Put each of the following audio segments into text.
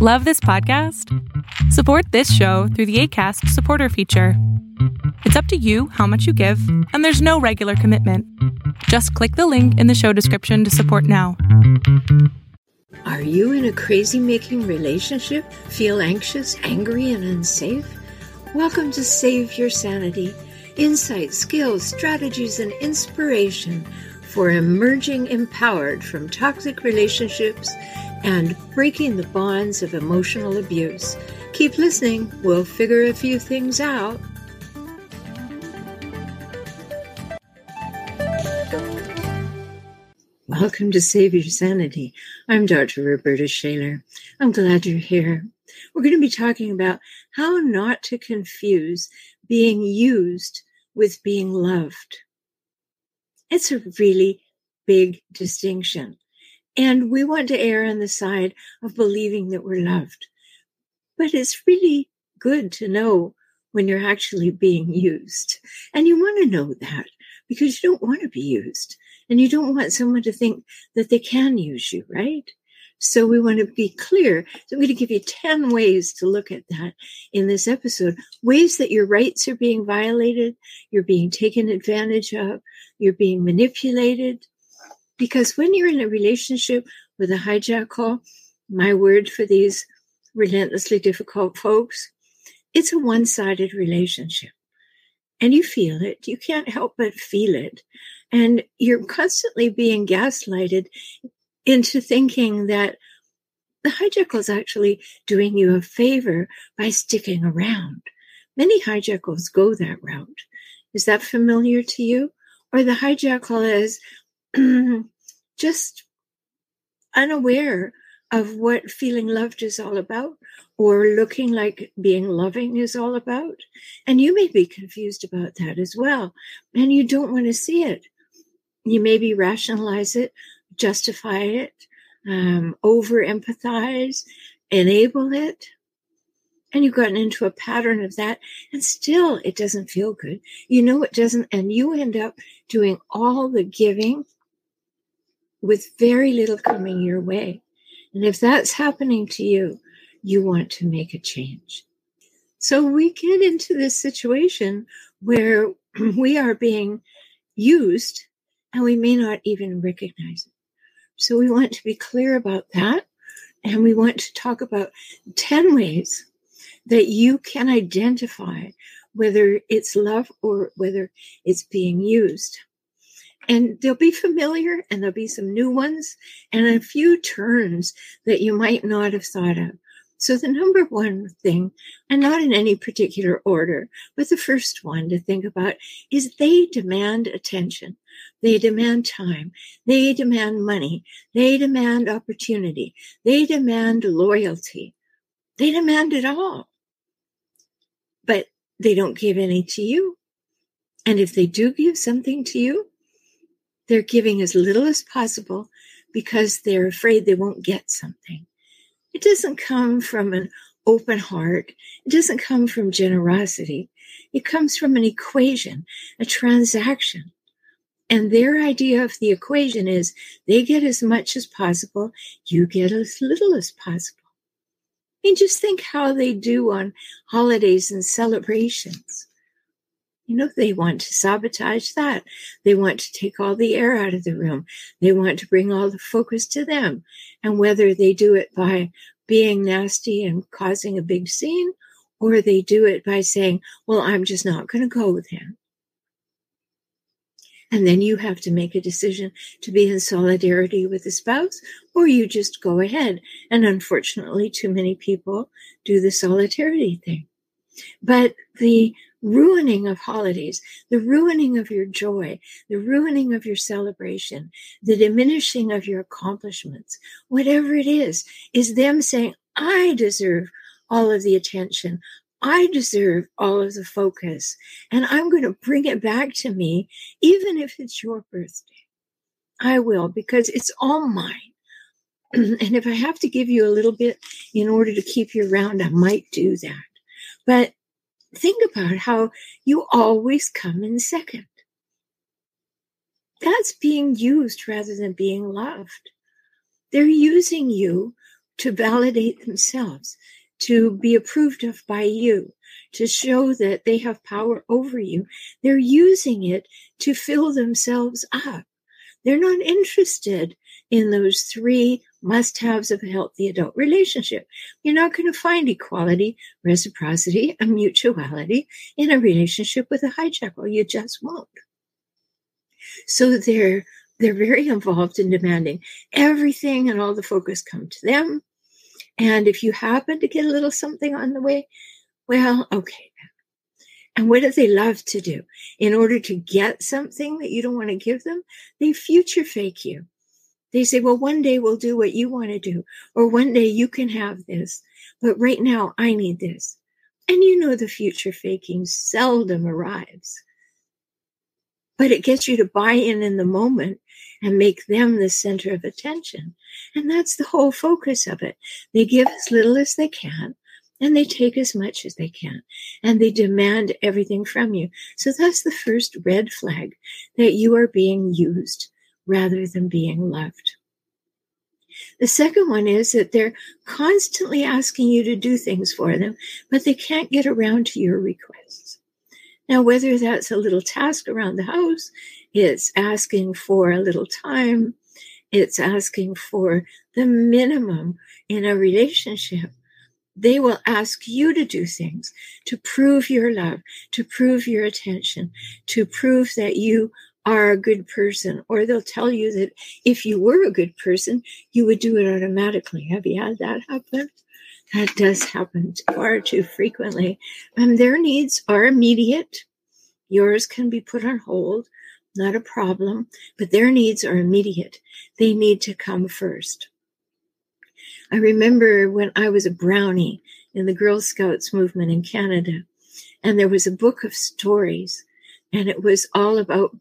Love this podcast? Support this show through the ACAST supporter feature. It's up to you how much you give, and there's no regular commitment. Just click the link in the show description to support now. Are you in a crazy making relationship? Feel anxious, angry, and unsafe? Welcome to Save Your Sanity insight, skills, strategies, and inspiration for emerging empowered from toxic relationships and breaking the bonds of emotional abuse. Keep listening, we'll figure a few things out. Welcome to Save Your Sanity. I'm Dr. Rhoberta Shaler. I'm glad you're here. We're going to be talking about how not to confuse being used with being loved. It's a really big distinction. And we want to err on the side of believing that we're loved. But it's really good to know when you're actually being used. And you want to know that because you don't want to be used. And you don't want someone to think that they can use you, right? So we want to be clear. So I'm going to give you 10 ways to look at that in this episode. Ways that your rights are being violated, you're being taken advantage of, you're being manipulated. Because when you're in a relationship with a hijackal, my word for these relentlessly difficult folks, it's a one sided relationship. And you feel it. You can't help but feel it. And you're constantly being gaslighted into thinking that the hijackal is actually doing you a favor by sticking around. Many hijackals go that route. Is that familiar to you? Or the hijackal is just unaware of what feeling loved is all about or looking like being loving is all about. And you may be confused about that as well. And you don't want to see it. You maybe rationalize it justify it, um, over empathize, enable it. And you've gotten into a pattern of that, and still it doesn't feel good. You know it doesn't, and you end up doing all the giving with very little coming your way. And if that's happening to you, you want to make a change. So we get into this situation where we are being used and we may not even recognize it. So we want to be clear about that. And we want to talk about 10 ways that you can identify whether it's love or whether it's being used. And they'll be familiar and there'll be some new ones and a few terms that you might not have thought of. So, the number one thing, and not in any particular order, but the first one to think about is they demand attention. They demand time. They demand money. They demand opportunity. They demand loyalty. They demand it all. They don't give any to you. And if they do give something to you, they're giving as little as possible because they're afraid they won't get something. It doesn't come from an open heart. It doesn't come from generosity. It comes from an equation, a transaction. And their idea of the equation is they get as much as possible, you get as little as possible. Mean, just think how they do on holidays and celebrations. You know, they want to sabotage that. They want to take all the air out of the room. They want to bring all the focus to them. And whether they do it by being nasty and causing a big scene, or they do it by saying, well, I'm just not going to go with him. And then you have to make a decision to be in solidarity with the spouse, or you just go ahead. And unfortunately, too many people do the solidarity thing. But the ruining of holidays, the ruining of your joy, the ruining of your celebration, the diminishing of your accomplishments, whatever it is, is them saying, I deserve all of the attention. I deserve all of the focus, and I'm going to bring it back to me, even if it's your birthday. I will, because it's all mine. and if I have to give you a little bit in order to keep you around, I might do that. But think about how you always come in second. That's being used rather than being loved. They're using you to validate themselves, to be approved of by you, to show that they have power over you. They're using it to fill themselves up. They're not interested in those three must haves of a healthy adult relationship. You're not going to find equality, reciprocity, and mutuality in a relationship with a hijackal. You just won't. So they're they're very involved in demanding everything and all the focus come to them. And if you happen to get a little something on the way, well, okay. And what do they love to do? In order to get something that you don't want to give them, they future fake you. They say, well, one day we'll do what you want to do, or one day you can have this, but right now I need this. And you know, the future faking seldom arrives, but it gets you to buy in in the moment and make them the center of attention. And that's the whole focus of it. They give as little as they can and they take as much as they can and they demand everything from you. So that's the first red flag that you are being used rather than being loved. The second one is that they're constantly asking you to do things for them, but they can't get around to your requests. Now, whether that's a little task around the house, it's asking for a little time, it's asking for the minimum in a relationship. They will ask you to do things to prove your love, to prove your attention, to prove that you are a good person, or they'll tell you that if you were a good person, you would do it automatically. Have you had that happen? That does happen far too frequently. And their needs are immediate. Yours can be put on hold, not a problem, but their needs are immediate. They need to come first. I remember when I was a brownie in the Girl Scouts movement in Canada, and there was a book of stories, and it was all about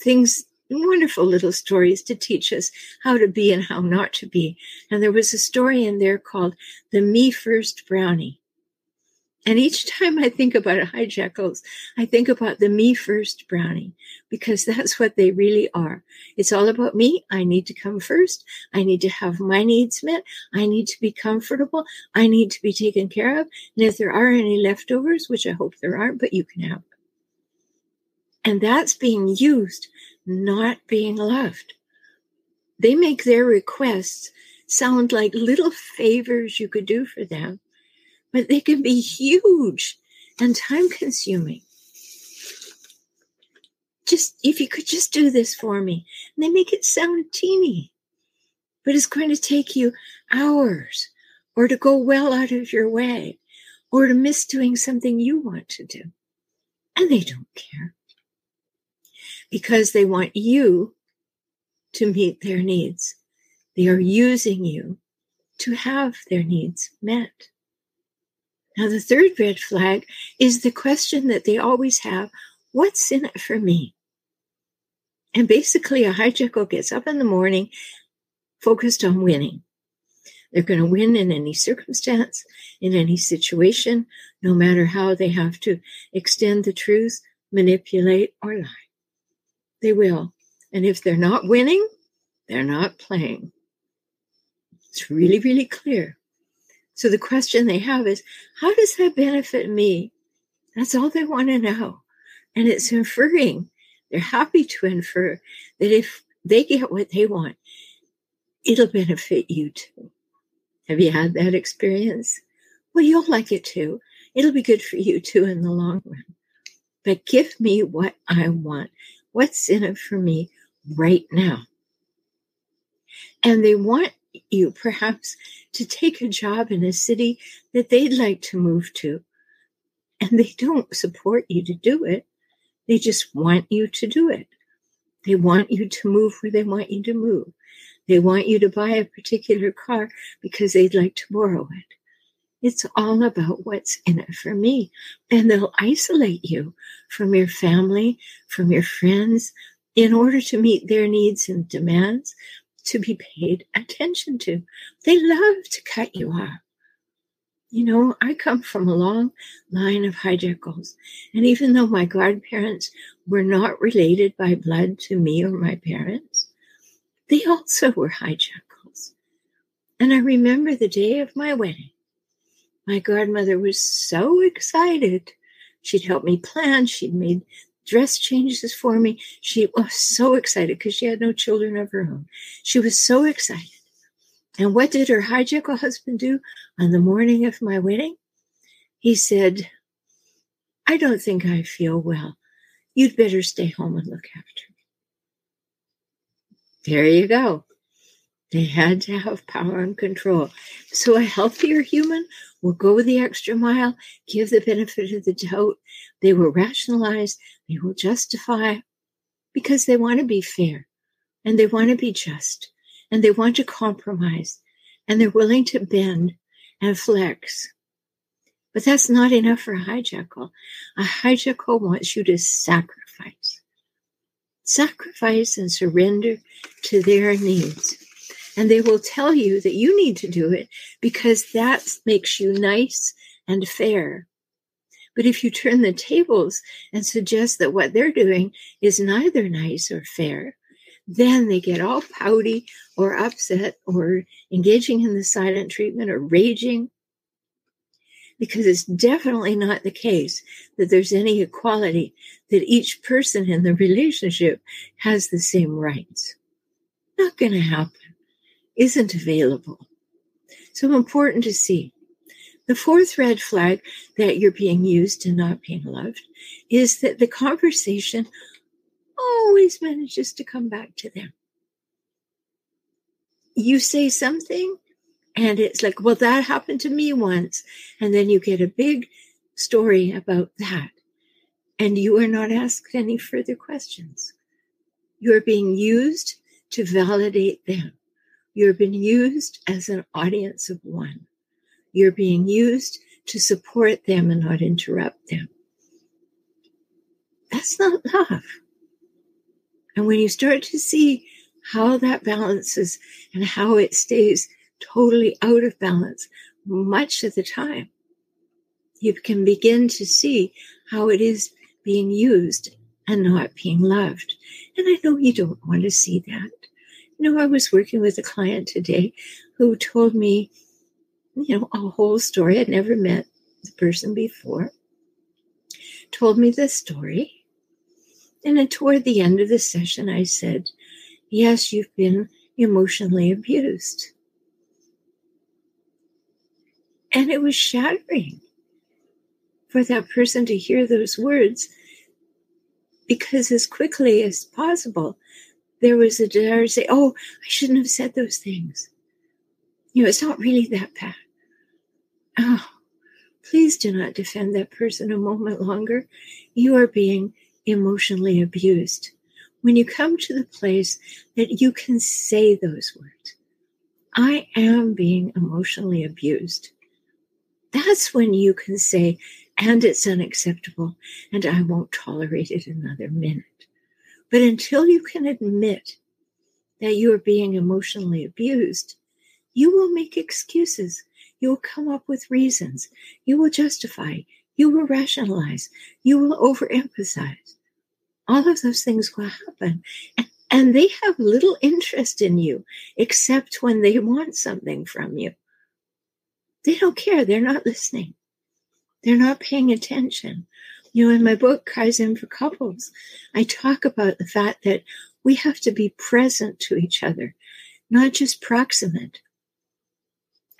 things, wonderful little stories to teach us how to be and how not to be. And there was a story in there called The Me First Brownie. And each time I think about hijackals, I think about the me first brownie because that's what they really are. It's all about me. I need to come first. I need to have my needs met. I need to be comfortable. I need to be taken care of. And if there are any leftovers, which I hope there aren't, but you can have. And that's being used, not being loved. They make their requests sound like little favors you could do for them, but they can be huge and time consuming. Just if you could just do this for me. And they make it sound teeny, but it's going to take you hours or to go well out of your way or to miss doing something you want to do. And they don't care because they want you to meet their needs. They are using you to have their needs met. Now, the third red flag is the question that they always have what's in it for me? And basically, a hijackal gets up in the morning focused on winning. They're going to win in any circumstance, in any situation, no matter how they have to extend the truth, manipulate, or lie. They will. And if they're not winning, they're not playing. It's really, really clear. So the question they have is how does that benefit me? That's all they want to know. And it's inferring. They're happy to infer that if they get what they want, it'll benefit you too. Have you had that experience? Well, you'll like it too. It'll be good for you too in the long run. But give me what I want. What's in it for me right now? And they want you perhaps to take a job in a city that they'd like to move to. And they don't support you to do it. They just want you to do it. They want you to move where they want you to move. They want you to buy a particular car because they'd like to borrow it. It's all about what's in it for me. And they'll isolate you from your family, from your friends, in order to meet their needs and demands to be paid attention to. They love to cut you off. You know, I come from a long line of hijackals. And even though my godparents were not related by blood to me or my parents, they also were hijackals. And I remember the day of my wedding. My godmother was so excited. She'd helped me plan. She'd made dress changes for me. She was so excited because she had no children of her own. She was so excited. And what did her hijackal husband do on the morning of my wedding? He said, I don't think I feel well. You'd better stay home and look after me. There you go. They had to have power and control. So a healthier human will go the extra mile, give the benefit of the doubt. They will rationalize, they will justify because they want to be fair and they want to be just and they want to compromise and they're willing to bend and flex. But that's not enough for a hijackal. A hijackal wants you to sacrifice. Sacrifice and surrender to their needs and they will tell you that you need to do it because that makes you nice and fair. But if you turn the tables and suggest that what they're doing is neither nice or fair, then they get all pouty or upset or engaging in the silent treatment or raging. Because it's definitely not the case that there's any equality, that each person in the relationship has the same rights. Not going to happen isn't available. So important to see. The fourth red flag that you're being used and not being loved is that the conversation always manages to come back to them. You say something, and it's like, well, that happened to me once. And then you get a big story about that. And you are not asked any further questions. You are being used to validate them. You're being used as an audience of one. You're being used to support them and not interrupt them. That's not love. And when you start to see how that balances and how it stays totally out of balance much of the time, you can begin to see how it is being used and not being loved. And I know you don't want to see that. Know, I was working with a client today who told me, you know, a whole story. I'd never met the person before. Told me the story. And then toward the end of the session, I said, Yes, you've been emotionally abused. And it was shattering for that person to hear those words because, as quickly as possible, there was a desire to say, oh, I shouldn't have said those things. You know, it's not really that bad. Oh, please do not defend that person a moment longer. You are being emotionally abused. When you come to the place that you can say those words, I am being emotionally abused. That's when you can say, and it's unacceptable, and I won't tolerate it another minute. But until you can admit that you are being emotionally abused, you will make excuses. You will come up with reasons. You will justify. You will rationalize. You will overemphasize. All of those things will happen. And they have little interest in you except when they want something from you. They don't care. They're not listening. They're not paying attention. You know, in my book, Kaizen for Couples, I talk about the fact that we have to be present to each other, not just proximate.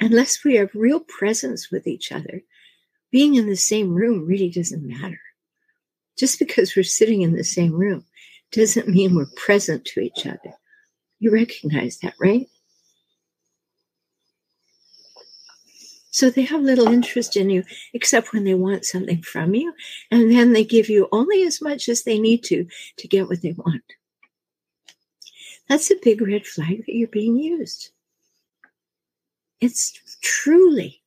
Unless we have real presence with each other, being in the same room really doesn't matter. Just because we're sitting in the same room doesn't mean we're present to each other. You recognize that, right? So they have little interest in you, except when they want something from you. And then they give you only as much as they need to to get what they want. That's a big red flag that you're being used. It's truly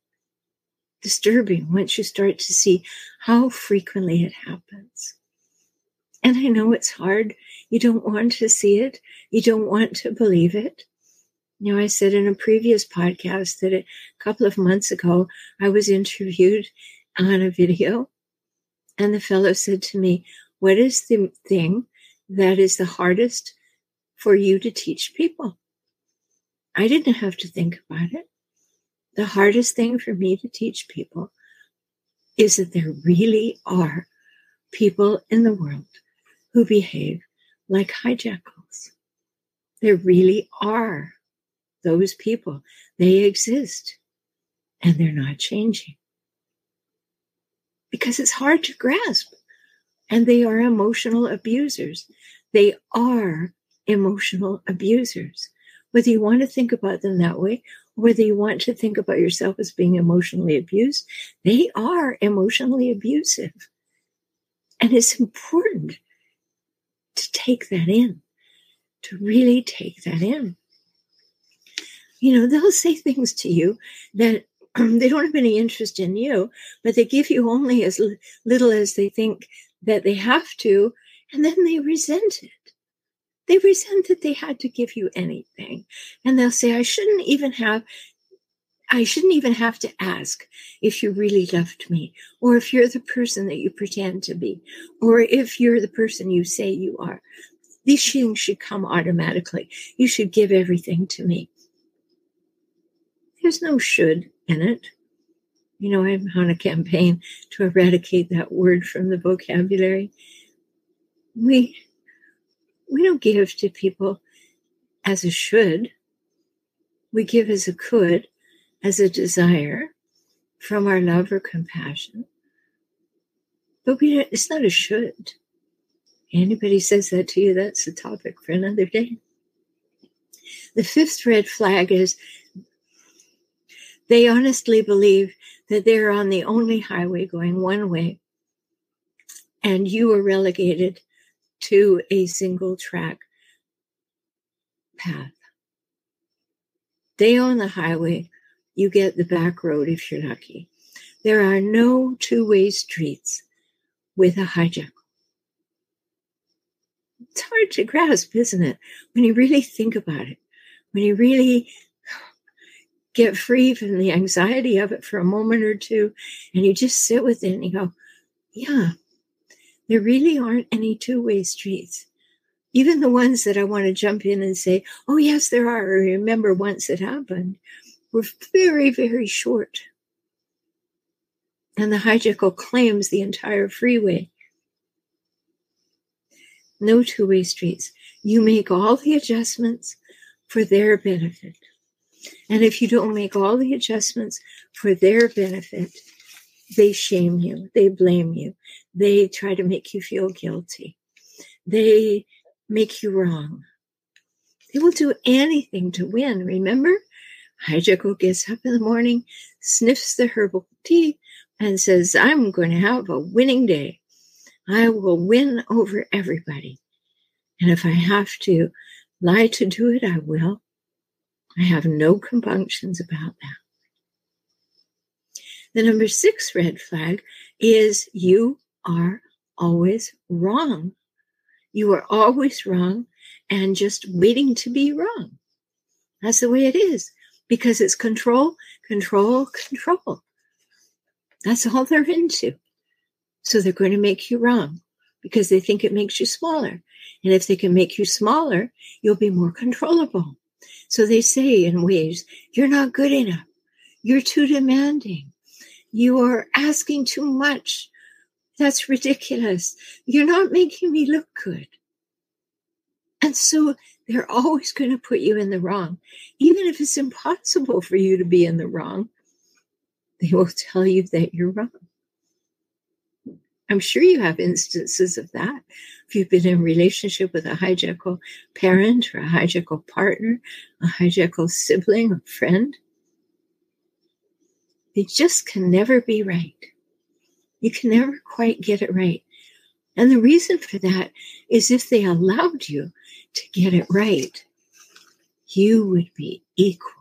disturbing once you start to see how frequently it happens. And I know it's hard. You don't want to see it. You don't want to believe it. You know, I said in a previous podcast that a couple of months ago, I was interviewed on a video, and the fellow said to me, What is the thing that is the hardest for you to teach people? I didn't have to think about it. The hardest thing for me to teach people is that there really are people in the world who behave like hijackals. There really are those people. They exist and they're not changing because it's hard to grasp. And they are emotional abusers. They are emotional abusers. Whether you want to think about them that way, or whether you want to think about yourself as being emotionally abused, they are emotionally abusive. And it's important to take that in, to really take that in. You know, they'll say things to you that they don't have any interest in you, but they give you only as little as they think that they have to, and then they resent it. They resent that they had to give you anything. And they'll say, I shouldn't even have I shouldn't even have to ask if you really loved me, or if you're the person that you pretend to be, or if you're the person you say you are. These things should come automatically. You should give everything to me. There's no should in it. You know, I'm on a campaign to eradicate that word from the vocabulary. We we don't give to people as a should. We give as a could as a desire from our love or compassion. But we it's not a should. Anybody says that to you, that's a topic for another day. The fifth red flag is they honestly believe that they're on the only highway going one way, and you are relegated to a single track path. They own the highway, you get the back road if you're lucky. There are no two way streets with a hijack. It's hard to grasp, isn't it? When you really think about it, when you really get free from the anxiety of it for a moment or two, and you just sit with it and you go, yeah, there really aren't any two way streets. Even the ones that I want to jump in and say, oh, yes, there are. I remember once it happened were very, very short. And the hijackal claims the entire freeway. No two way streets. You make all the adjustments for their benefit. And if you don't make all the adjustments for their benefit, they shame you, they blame you, they try to make you feel guilty, they make you wrong. They will do anything to win, remember? Hijackal gets up in the morning, sniffs the herbal tea, and says, I'm going to have a winning day. I will win over everybody. And if I have to lie to do it, I will. I have no compunctions about that. The number six red flag is you are always wrong. You are always wrong and just waiting to be wrong. That's the way it is because it's control, control, control. That's all they're into. So they're going to make you wrong because they think it makes you smaller. And if they can make you smaller, you'll be more controllable. So they say in ways, you're not good enough. You're too demanding. You are asking too much. That's ridiculous. You're not making me look good. And so they're always going to put you in the wrong. Even if it's impossible for you to be in the wrong, they will tell you that you're wrong. I'm sure you have instances of that. If you've been in relationship with a hijackal parent or a hijackal partner, a hijackal sibling or friend, they just can never be right. You can never quite get it right. And the reason for that is if they allowed you to get it right, you would be equal.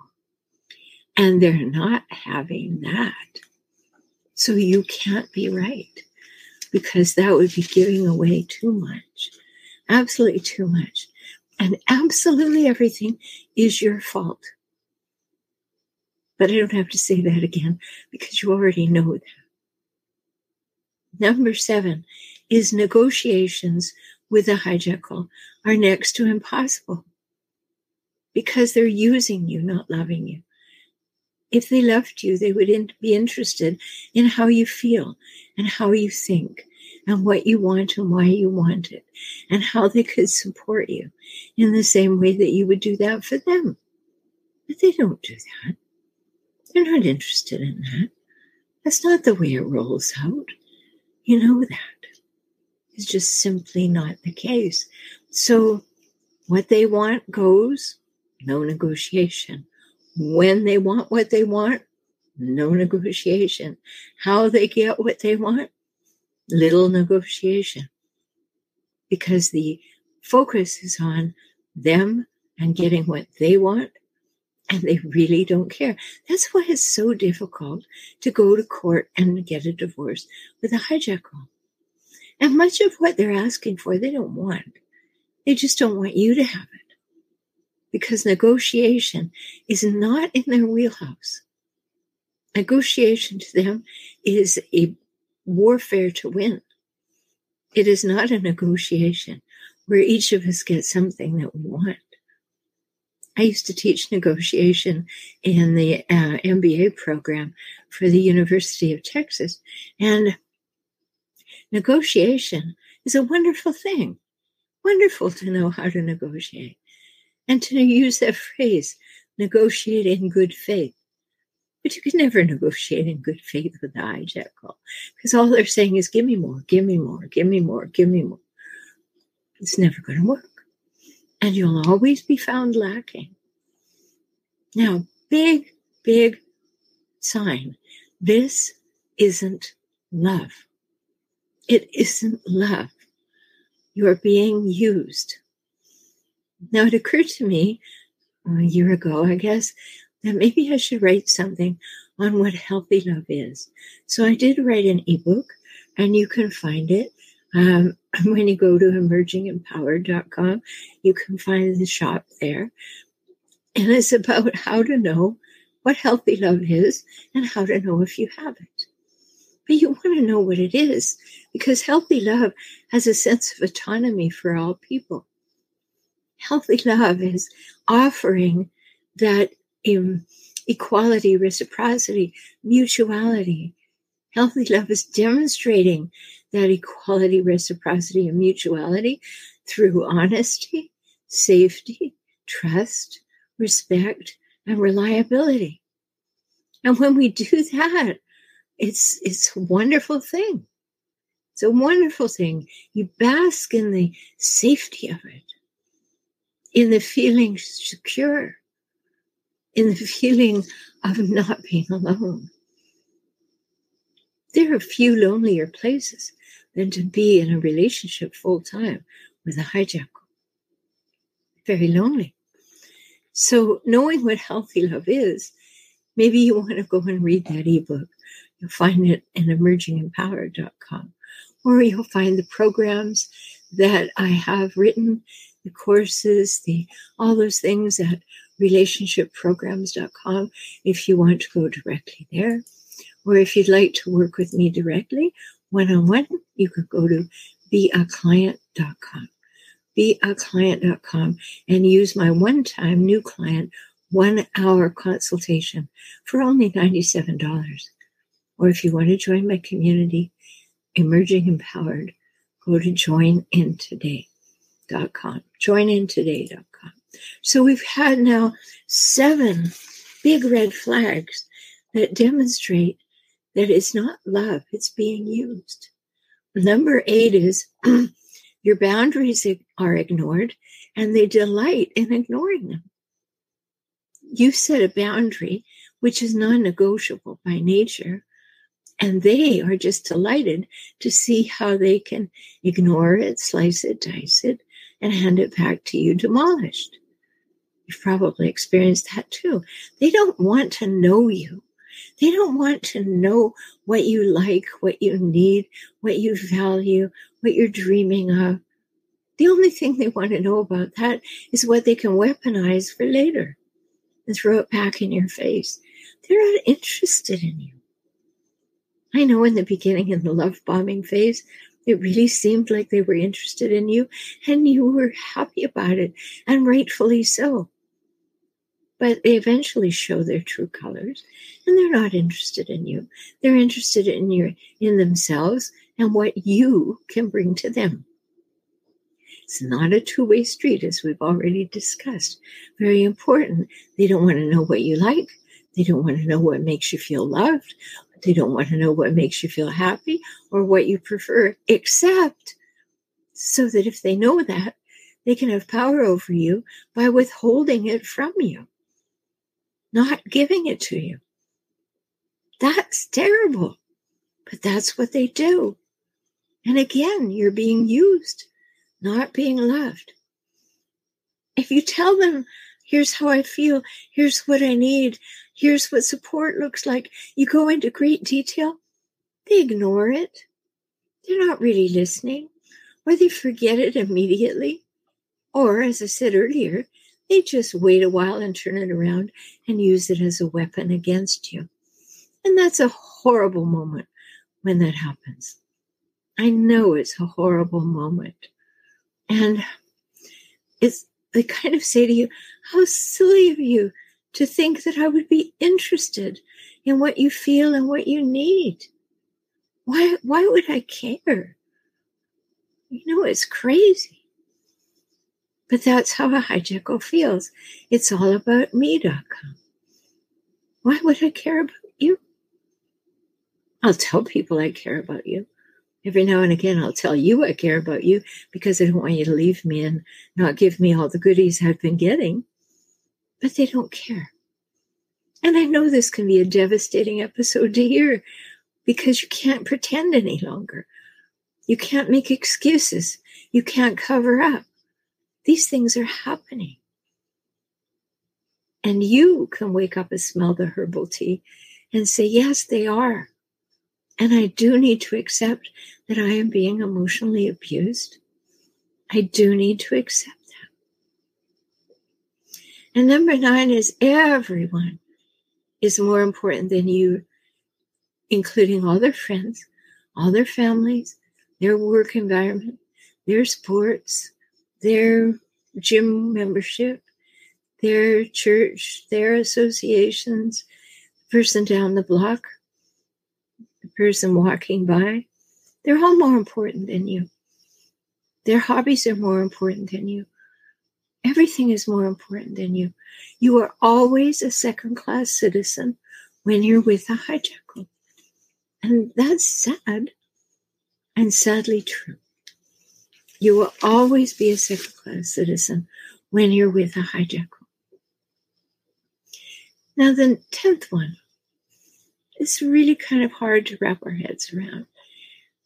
And they're not having that. So you can't be right because that would be giving away too much, absolutely too much. And absolutely everything is your fault. But I don't have to say that again because you already know that. Number seven is negotiations with a hijackal are next to impossible because they're using you, not loving you. If they loved you, they would in, be interested in how you feel and how you think and what you want and why you want it and how they could support you in the same way that you would do that for them. But they don't do that. They're not interested in that. That's not the way it rolls out. You know that. It's just simply not the case. So, what they want goes, no negotiation. When they want what they want, no negotiation. How they get what they want, little negotiation. Because the focus is on them and getting what they want, and they really don't care. That's why it's so difficult to go to court and get a divorce with a hijackal. And much of what they're asking for, they don't want. They just don't want you to have it. Because negotiation is not in their wheelhouse. Negotiation to them is a warfare to win. It is not a negotiation where each of us gets something that we want. I used to teach negotiation in the uh, MBA program for the University of Texas. And negotiation is a wonderful thing. Wonderful to know how to negotiate and to use that phrase, negotiate in good faith. But you can never negotiate in good faith with the hijackal because all they're saying is, give me more, give me more, give me more, give me more. It's never going to work. And you'll always be found lacking. Now, big, big sign this isn't love. It isn't love. You are being used. Now, it occurred to me a year ago, I guess, that maybe I should write something on what healthy love is. So I did write an ebook, and you can find it. Um, when you go to emergingempowered.com, you can find the shop there. And it's about how to know what healthy love is and how to know if you have it. But you want to know what it is because healthy love has a sense of autonomy for all people. Healthy love is offering that um, equality, reciprocity, mutuality. Healthy love is demonstrating that equality, reciprocity, and mutuality through honesty, safety, trust, respect, and reliability. And when we do that, it's it's a wonderful thing. It's a wonderful thing. You bask in the safety of it, in the feeling secure, in the feeling of not being alone. There are few lonelier places than to be in a relationship full time with a hijackal. Very lonely. So, knowing what healthy love is, maybe you want to go and read that ebook. You'll find it in emergingempowered.com, or you'll find the programs that I have written, the courses, the all those things at relationshipprograms.com if you want to go directly there. Or if you'd like to work with me directly, one on one, you could go to beaclient.com. Beaclient.com and use my one time new client one hour consultation for only $97. Or if you want to join my community, Emerging Empowered, go to joinintoday.com. Joinintoday.com. So we've had now seven big red flags that demonstrate that it's not love, it's being used. Number eight is your boundaries are ignored and they delight in ignoring them. You set a boundary which is non negotiable by nature, and they are just delighted to see how they can ignore it, slice it, dice it, and hand it back to you demolished. You've probably experienced that too. They don't want to know you. They don't want to know what you like, what you need, what you value, what you're dreaming of. The only thing they want to know about that is what they can weaponize for later and throw it back in your face. They're not interested in you. I know in the beginning, in the love bombing phase, it really seemed like they were interested in you and you were happy about it, and rightfully so. but they eventually show their true colors and they're not interested in you. They're interested in your in themselves and what you can bring to them. It's not a two-way street as we've already discussed. Very important. They don't want to know what you like. They don't want to know what makes you feel loved they don't want to know what makes you feel happy or what you prefer except so that if they know that they can have power over you by withholding it from you not giving it to you. That's terrible, but that's what they do. And again, you're being used, not being loved. If you tell them, here's how I feel, here's what I need, here's what support looks like, you go into great detail, they ignore it. They're not really listening, or they forget it immediately. Or, as I said earlier, they just wait a while and turn it around and use it as a weapon against you. And that's a horrible moment when that happens. I know it's a horrible moment. And it's, they kind of say to you, How silly of you to think that I would be interested in what you feel and what you need. Why, why would I care? You know, it's crazy. But that's how a hijackal feels. It's all about me.com. Why would I care about you? I'll tell people I care about you. Every now and again, I'll tell you I care about you because I don't want you to leave me and not give me all the goodies I've been getting. But they don't care. And I know this can be a devastating episode to hear because you can't pretend any longer. You can't make excuses. You can't cover up. These things are happening. And you can wake up and smell the herbal tea and say, Yes, they are. And I do need to accept that I am being emotionally abused. I do need to accept. And number nine is everyone is more important than you, including all their friends, all their families, their work environment, their sports, their gym membership, their church, their associations, the person down the block, the person walking by. They're all more important than you. Their hobbies are more important than you. Everything is more important than you. You are always a second class citizen when you're with a hijackal. And that's sad and sadly true. You will always be a second class citizen when you're with a hijackal. Now, the 10th one is really kind of hard to wrap our heads around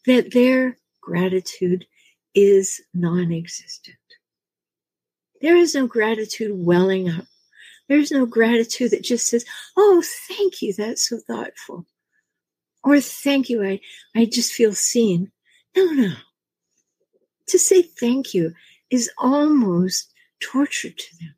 that their gratitude is non existent. There is no gratitude welling up. There's no gratitude that just says, Oh, thank you. That's so thoughtful. Or thank you. I, I just feel seen. No, no to say thank you is almost torture to them.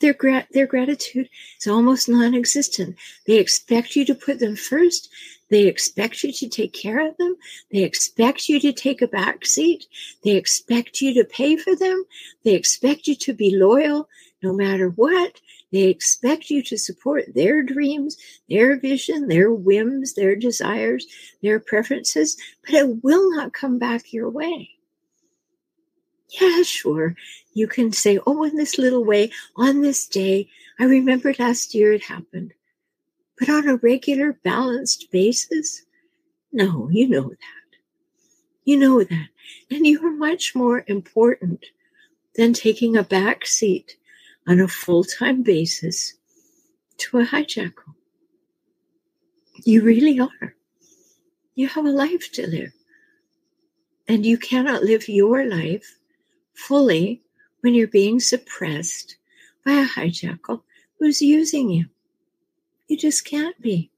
Their, gra- their gratitude is almost non existent. They expect you to put them first. They expect you to take care of them. They expect you to take a back seat. They expect you to pay for them. They expect you to be loyal no matter what. They expect you to support their dreams, their vision, their whims, their desires, their preferences, but it will not come back your way. Yeah, sure. You can say, oh, in this little way, on this day, I remember last year it happened. But on a regular, balanced basis, no, you know that. You know that. And you are much more important than taking a back seat on a full time basis to a hijackal. You really are. You have a life to live. And you cannot live your life fully when you're being suppressed by a hijackal who's using you. You just can't be.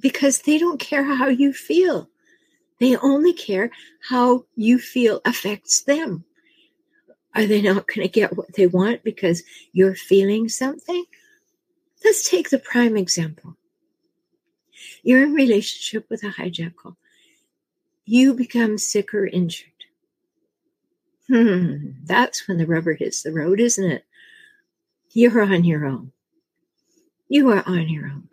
Because they don't care how you feel. They only care how you feel affects them. Are they not going to get what they want because you're feeling something? Let's take the prime example. You're in relationship with a hijackal. You become sick or injured. Hmm, that's when the rubber hits the road, isn't it? you're on your own. You are on your own.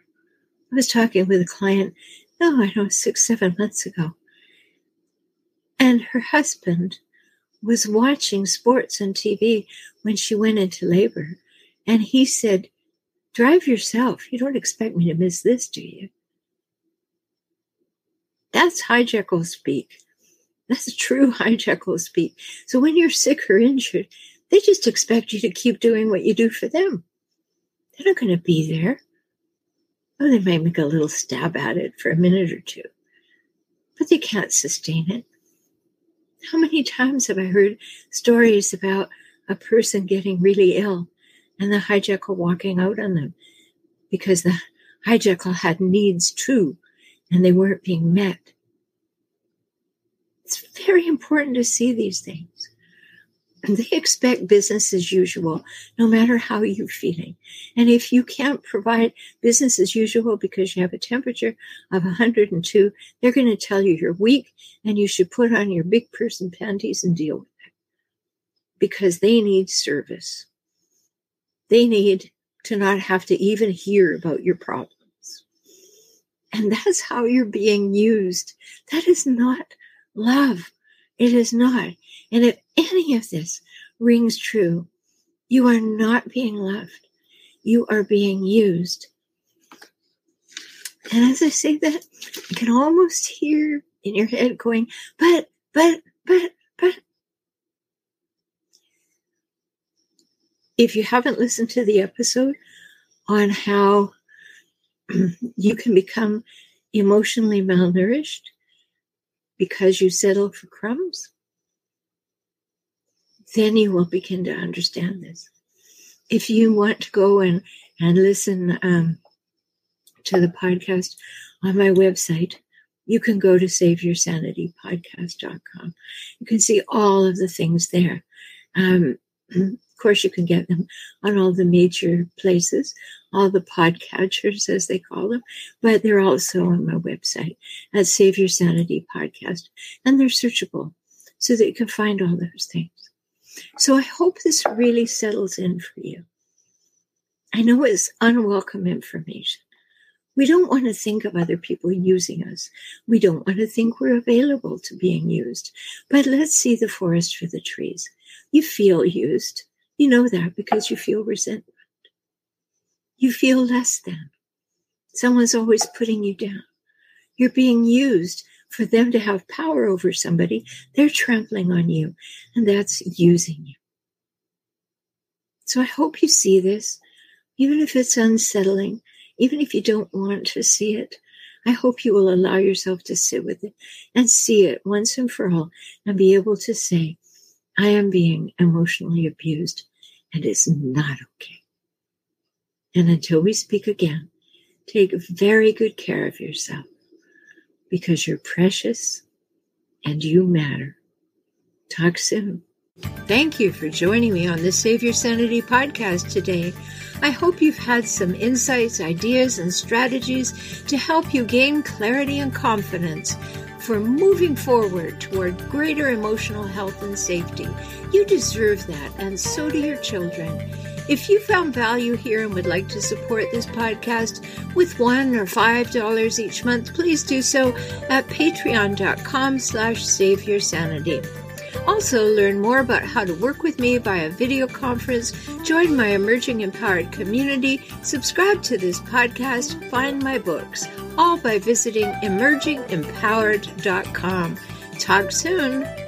I was talking with a client, oh, I know, six, seven months ago. And her husband was watching sports on TV when she went into labor. And he said, Drive yourself. You don't expect me to miss this, do you? That's hijackal speak. That's true hijackal speak. So when you're sick or injured, they just expect you to keep doing what you do for them. They're not going to be there. Oh, they might make a little stab at it for a minute or two, but they can't sustain it. How many times have I heard stories about a person getting really ill and the hijackal walking out on them because the hijackal had needs too and they weren't being met? It's very important to see these things. They expect business as usual, no matter how you're feeling. And if you can't provide business as usual because you have a temperature of 102, they're going to tell you you're weak and you should put on your big person panties and deal with it because they need service. They need to not have to even hear about your problems. And that's how you're being used. That is not love. It is not. And if any of this rings true, you are not being loved. You are being used. And as I say that, you can almost hear in your head going, but, but, but, but. If you haven't listened to the episode on how you can become emotionally malnourished because you settle for crumbs, then you will begin to understand this. If you want to go and, and listen um, to the podcast on my website, you can go to saveyoursanitypodcast.com. You can see all of the things there. Um, of course, you can get them on all the major places, all the podcatchers, as they call them, but they're also on my website at Save Your Sanity Podcast, and they're searchable so that you can find all those things. So I hope this really settles in for you. I know it's unwelcome information. We don't want to think of other people using us. We don't want to think we're available to being used. But let's see the forest for the trees. You feel used. You know that because you feel resentment. You feel less than. Someone's always putting you down. You're being used for them to have power over somebody, they're trampling on you, and that's using you. So I hope you see this, even if it's unsettling, even if you don't want to see it. I hope you will allow yourself to sit with it and see it once and for all and be able to say, I am being emotionally abused and it's not okay. And until we speak again, take very good care of yourself because you're precious and you matter. Talk soon. Thank you for joining me on the Save Your Sanity podcast today. I hope you've had some insights, ideas, and strategies to help you gain clarity and confidence for moving forward toward greater emotional health and safety. You deserve that, and so do your children. If you found value here and would like to support this podcast with one or five dollars each month, please do so at patreon.com slash saveyoursanity. Also, learn more about how to work with me via video conference, join my emerging empowered community, subscribe to this podcast, find my books, all by visiting emergingempowered.com. Talk soon.